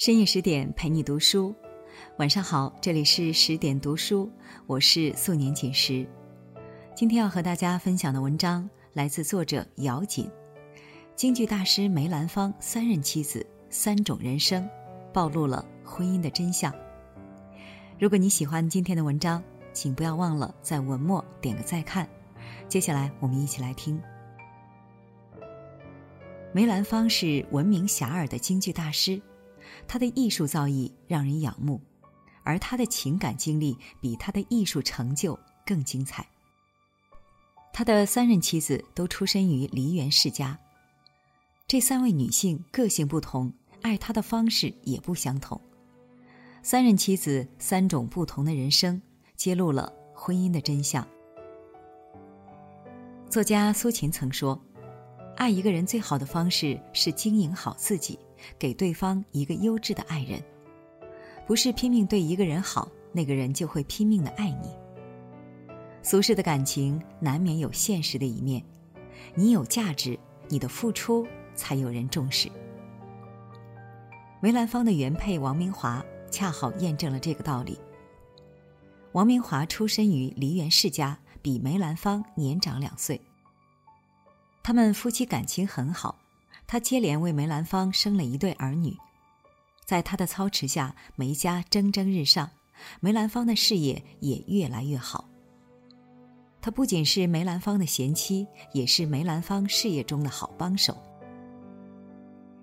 深夜十点陪你读书，晚上好，这里是十点读书，我是素年锦时。今天要和大家分享的文章来自作者姚锦，京剧大师梅兰芳三任妻子三种人生，暴露了婚姻的真相。如果你喜欢今天的文章，请不要忘了在文末点个再看。接下来我们一起来听。梅兰芳是闻名遐迩的京剧大师。他的艺术造诣让人仰慕，而他的情感经历比他的艺术成就更精彩。他的三任妻子都出身于梨园世家，这三位女性个性不同，爱他的方式也不相同。三任妻子三种不同的人生，揭露了婚姻的真相。作家苏秦曾说：“爱一个人最好的方式是经营好自己。”给对方一个优质的爱人，不是拼命对一个人好，那个人就会拼命的爱你。俗世的感情难免有现实的一面，你有价值，你的付出才有人重视。梅兰芳的原配王明华恰好验证了这个道理。王明华出身于梨园世家，比梅兰芳年长两岁。他们夫妻感情很好。他接连为梅兰芳生了一对儿女，在他的操持下，梅家蒸蒸日上，梅兰芳的事业也越来越好。他不仅是梅兰芳的贤妻，也是梅兰芳事业中的好帮手。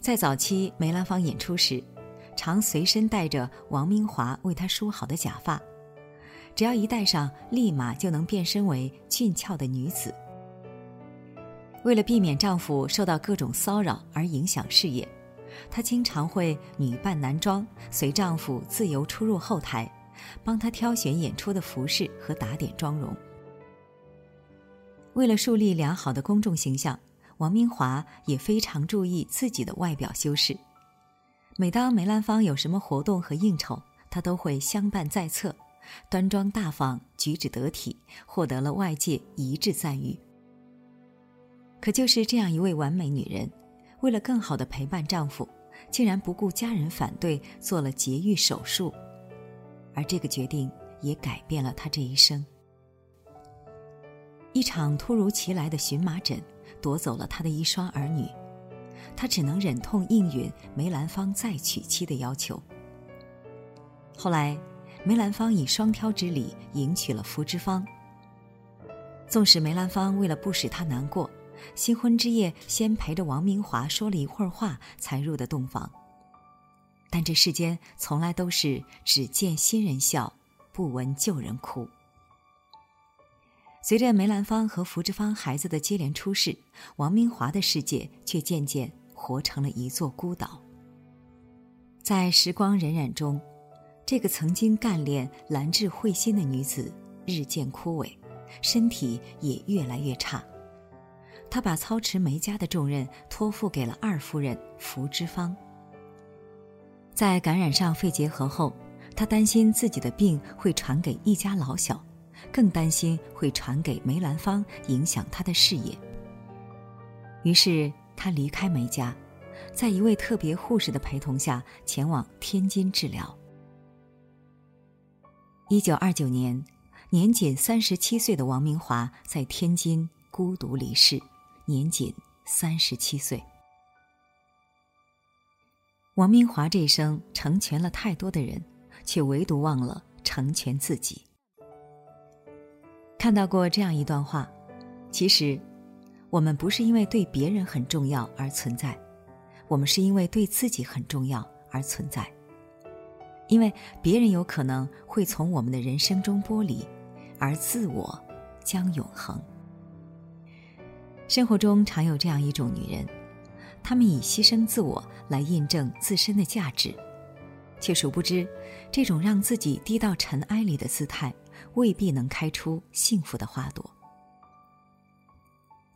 在早期梅兰芳演出时，常随身带着王明华为他梳好的假发，只要一戴上，立马就能变身为俊俏的女子。为了避免丈夫受到各种骚扰而影响事业，她经常会女扮男装，随丈夫自由出入后台，帮他挑选演出的服饰和打点妆容。为了树立良好的公众形象，王明华也非常注意自己的外表修饰。每当梅兰芳有什么活动和应酬，她都会相伴在侧，端庄大方，举止得体，获得了外界一致赞誉。可就是这样一位完美女人，为了更好的陪伴丈夫，竟然不顾家人反对做了节育手术，而这个决定也改变了她这一生。一场突如其来的荨麻疹夺走了她的一双儿女，她只能忍痛应允梅兰芳再娶妻的要求。后来，梅兰芳以双挑之礼迎娶了福芝芳。纵使梅兰芳为了不使她难过，新婚之夜，先陪着王明华说了一会儿话，才入的洞房。但这世间从来都是只见新人笑，不闻旧人哭。随着梅兰芳和福芝芳孩子的接连出世，王明华的世界却渐渐活成了一座孤岛。在时光荏苒中，这个曾经干练、兰质慧心的女子日渐枯萎，身体也越来越差。他把操持梅家的重任托付给了二夫人福芝芳。在感染上肺结核后，他担心自己的病会传给一家老小，更担心会传给梅兰芳，影响他的事业。于是他离开梅家，在一位特别护士的陪同下前往天津治疗。一九二九年，年仅三十七岁的王明华在天津孤独离世。年仅三十七岁，王明华这一生成全了太多的人，却唯独忘了成全自己。看到过这样一段话：其实，我们不是因为对别人很重要而存在，我们是因为对自己很重要而存在。因为别人有可能会从我们的人生中剥离，而自我将永恒。生活中常有这样一种女人，她们以牺牲自我来印证自身的价值，却殊不知，这种让自己低到尘埃里的姿态，未必能开出幸福的花朵。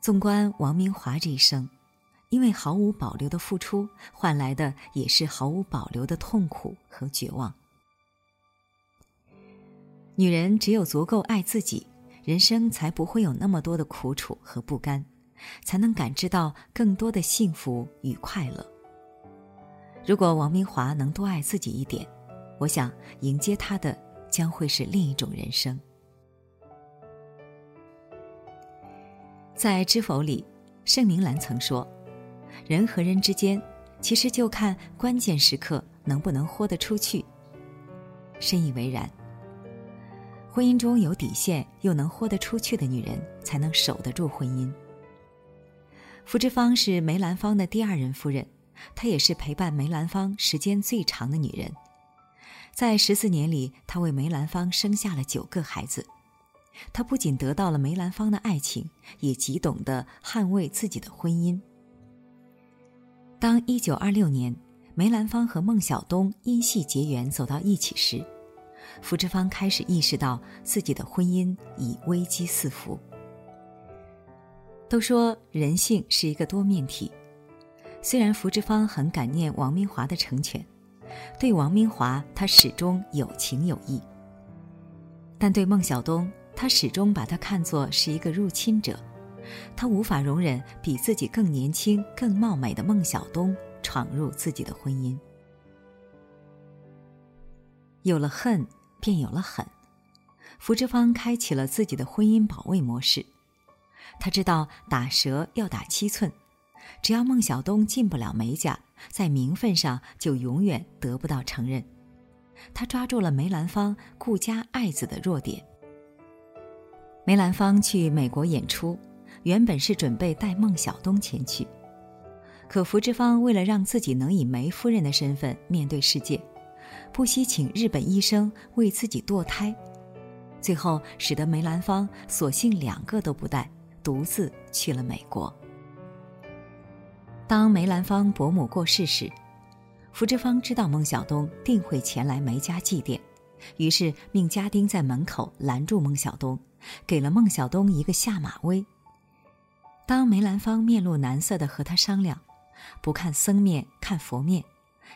纵观王明华这一生，因为毫无保留的付出，换来的也是毫无保留的痛苦和绝望。女人只有足够爱自己，人生才不会有那么多的苦楚和不甘。才能感知到更多的幸福与快乐。如果王明华能多爱自己一点，我想迎接他的将会是另一种人生。在《知否》里，盛明兰曾说：“人和人之间，其实就看关键时刻能不能豁得出去。”深以为然。婚姻中有底线又能豁得出去的女人，才能守得住婚姻。福芝芳是梅兰芳的第二任夫人，她也是陪伴梅兰芳时间最长的女人。在十四年里，她为梅兰芳生下了九个孩子。她不仅得到了梅兰芳的爱情，也极懂得捍卫自己的婚姻。当一九二六年梅兰芳和孟小冬因戏结缘走到一起时，福芝芳开始意识到自己的婚姻已危机四伏。都说人性是一个多面体，虽然福芝芳很感念王明华的成全，对王明华他始终有情有义，但对孟小冬，他始终把他看作是一个入侵者，他无法容忍比自己更年轻、更貌美的孟小冬闯入自己的婚姻。有了恨。便有了狠，福芝芳开启了自己的婚姻保卫模式。他知道打蛇要打七寸，只要孟小冬进不了梅家，在名分上就永远得不到承认。他抓住了梅兰芳顾家爱子的弱点。梅兰芳去美国演出，原本是准备带孟小冬前去，可福芝芳为了让自己能以梅夫人的身份面对世界。不惜请日本医生为自己堕胎，最后使得梅兰芳索性两个都不带，独自去了美国。当梅兰芳伯母过世时，福芝芳知道孟小冬定会前来梅家祭奠，于是命家丁在门口拦住孟小冬，给了孟小冬一个下马威。当梅兰芳面露难色的和他商量，不看僧面看佛面，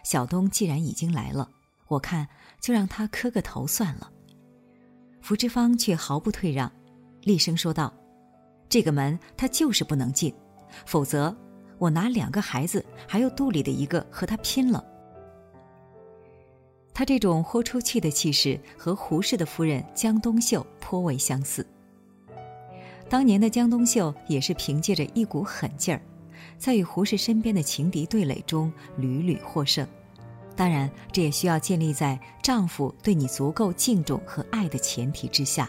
小冬既然已经来了。我看，就让他磕个头算了。福芝芳却毫不退让，厉声说道：“这个门他就是不能进，否则我拿两个孩子，还有肚里的一个和他拼了。”他这种豁出去的气势和胡适的夫人江冬秀颇为相似。当年的江冬秀也是凭借着一股狠劲儿，在与胡适身边的情敌对垒中屡屡获胜。当然，这也需要建立在丈夫对你足够敬重和爱的前提之下。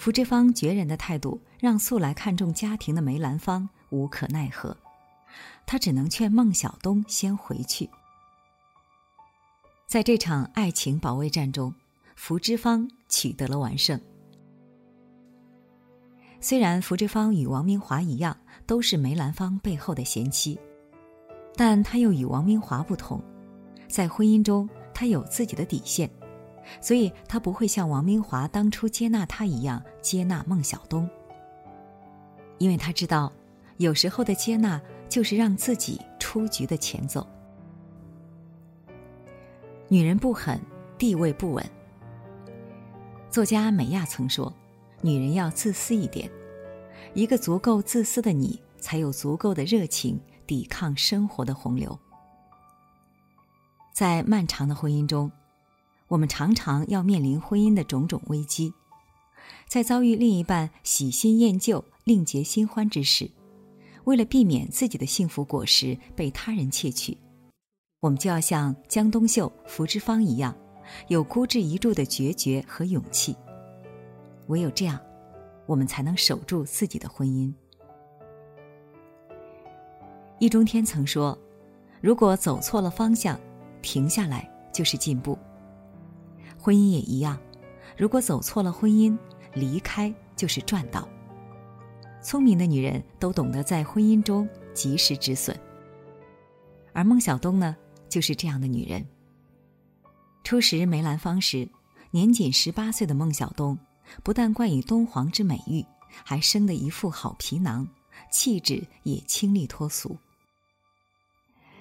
福芝芳决然的态度让素来看重家庭的梅兰芳无可奈何，他只能劝孟小冬先回去。在这场爱情保卫战中，福芝芳取得了完胜。虽然福芝芳与王明华一样，都是梅兰芳背后的贤妻。但他又与王明华不同，在婚姻中他有自己的底线，所以他不会像王明华当初接纳他一样接纳孟小冬。因为他知道，有时候的接纳就是让自己出局的前奏。女人不狠，地位不稳。作家美亚曾说：“女人要自私一点，一个足够自私的你，才有足够的热情。”抵抗生活的洪流，在漫长的婚姻中，我们常常要面临婚姻的种种危机。在遭遇另一半喜新厌旧、另结新欢之时，为了避免自己的幸福果实被他人窃取，我们就要像江冬秀、福芝芳一样，有孤注一注的决绝和勇气。唯有这样，我们才能守住自己的婚姻。易中天曾说：“如果走错了方向，停下来就是进步。婚姻也一样，如果走错了婚姻，离开就是赚到。聪明的女人都懂得在婚姻中及时止损。而孟小冬呢，就是这样的女人。初识梅兰芳时，年仅十八岁的孟小冬，不但冠以东皇之美誉，还生得一副好皮囊，气质也清丽脱俗。”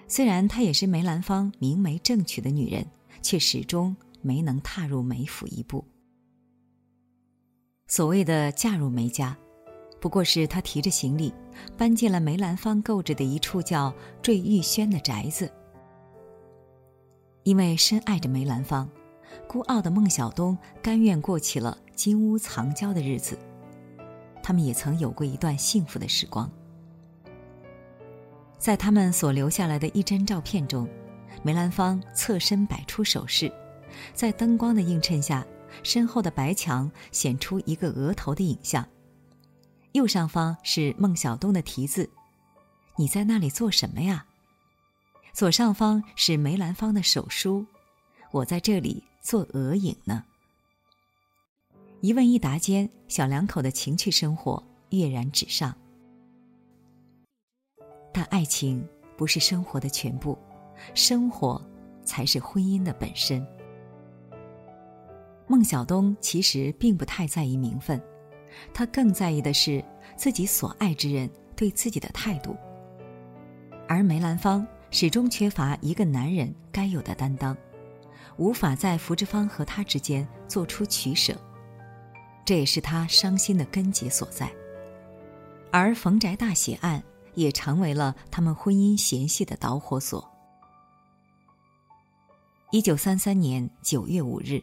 虽然她也是梅兰芳明媒正娶的女人，却始终没能踏入梅府一步。所谓的嫁入梅家，不过是他提着行李，搬进了梅兰芳购置的一处叫坠玉轩的宅子。因为深爱着梅兰芳，孤傲的孟小冬甘愿过起了金屋藏娇的日子。他们也曾有过一段幸福的时光。在他们所留下来的一张照片中，梅兰芳侧身摆出手势，在灯光的映衬下，身后的白墙显出一个额头的影像。右上方是孟小冬的题字：“你在那里做什么呀？”左上方是梅兰芳的手书：“我在这里做额影呢。”一问一答间，小两口的情趣生活跃然纸上。但爱情不是生活的全部，生活才是婚姻的本身。孟小冬其实并不太在意名分。他更在意的是自己所爱之人对自己的态度，而梅兰芳始终缺乏一个男人该有的担当，无法在福芝芳和他之间做出取舍，这也是他伤心的根结所在。而冯宅大血案也成为了他们婚姻嫌隙的导火索。一九三三年九月五日，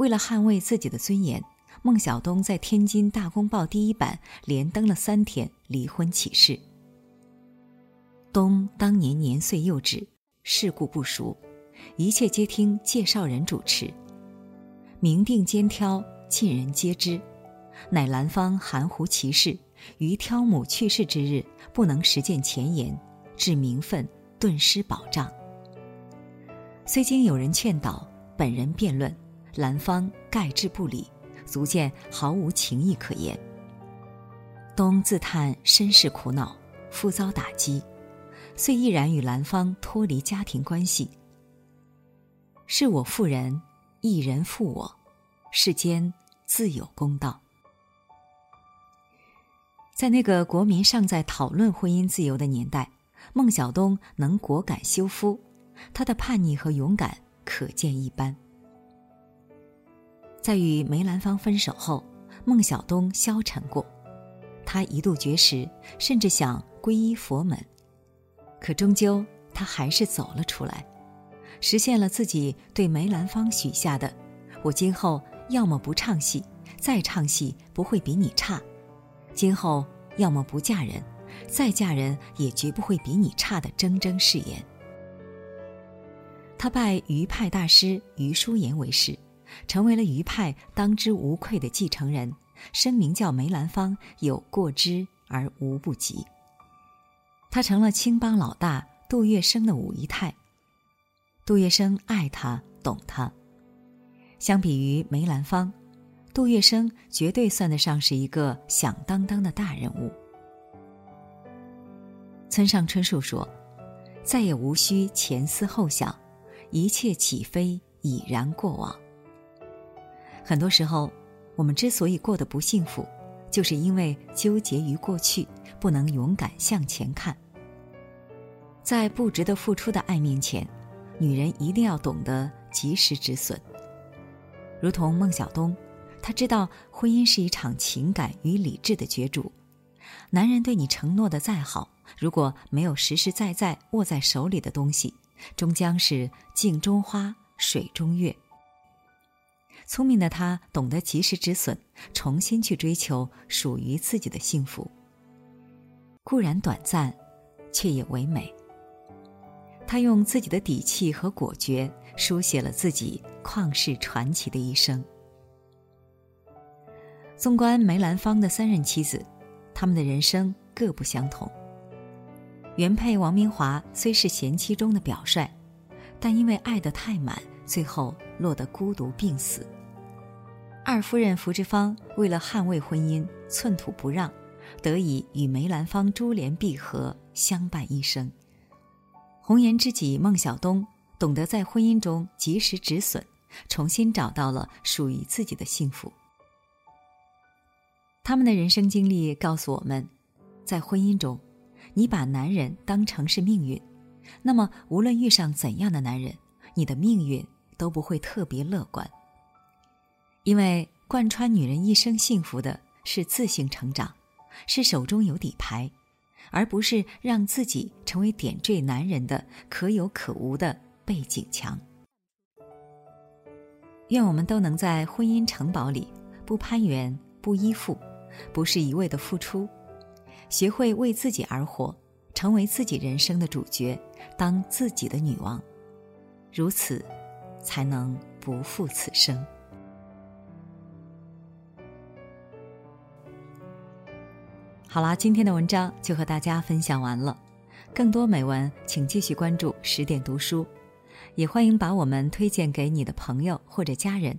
为了捍卫自己的尊严。孟小冬在天津《大公报》第一版连登了三天离婚启事。冬当年年岁幼稚，世故不熟，一切皆听介绍人主持。明定兼挑，尽人皆知，乃兰芳含糊其事，于挑母去世之日不能实践前言，致名分顿失保障。虽经有人劝导，本人辩论，兰芳盖之不理。足见毫无情义可言。冬自叹身世苦恼，复遭打击，遂毅然与兰芳脱离家庭关系。是我负人，一人负我，世间自有公道。在那个国民尚在讨论婚姻自由的年代，孟小冬能果敢休夫，他的叛逆和勇敢可见一斑。在与梅兰芳分手后，孟小冬消沉过，他一度绝食，甚至想皈依佛门，可终究他还是走了出来，实现了自己对梅兰芳许下的：“我今后要么不唱戏，再唱戏不会比你差；今后要么不嫁人，再嫁人也绝不会比你差的铮铮誓言。”他拜余派大师余叔岩为师。成为了余派当之无愧的继承人，声名叫梅兰芳有过之而无不及。他成了青帮老大杜月笙的五姨太。杜月笙爱他，懂他。相比于梅兰芳，杜月笙绝对算得上是一个响当当的大人物。村上春树说：“再也无需前思后想，一切起飞已然过往。”很多时候，我们之所以过得不幸福，就是因为纠结于过去，不能勇敢向前看。在不值得付出的爱面前，女人一定要懂得及时止损。如同孟小冬，她知道婚姻是一场情感与理智的角逐。男人对你承诺的再好，如果没有实实在在握在手里的东西，终将是镜中花，水中月。聪明的他懂得及时止损，重新去追求属于自己的幸福。固然短暂，却也唯美。他用自己的底气和果决，书写了自己旷世传奇的一生。纵观梅兰芳的三任妻子，他们的人生各不相同。原配王明华虽是贤妻中的表率，但因为爱得太满，最后落得孤独病死。二夫人福芝芳为了捍卫婚姻，寸土不让，得以与梅兰芳珠联璧合，相伴一生。红颜知己孟小冬懂得在婚姻中及时止损，重新找到了属于自己的幸福。他们的人生经历告诉我们，在婚姻中，你把男人当成是命运，那么无论遇上怎样的男人，你的命运都不会特别乐观。因为贯穿女人一生幸福的是自信成长，是手中有底牌，而不是让自己成为点缀男人的可有可无的背景墙。愿我们都能在婚姻城堡里，不攀援，不依附，不是一味的付出，学会为自己而活，成为自己人生的主角，当自己的女王，如此，才能不负此生。好啦，今天的文章就和大家分享完了。更多美文，请继续关注十点读书，也欢迎把我们推荐给你的朋友或者家人，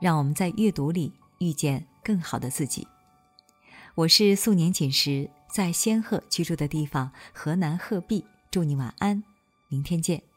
让我们在阅读里遇见更好的自己。我是素年锦时，在仙鹤居住的地方河南鹤壁，祝你晚安，明天见。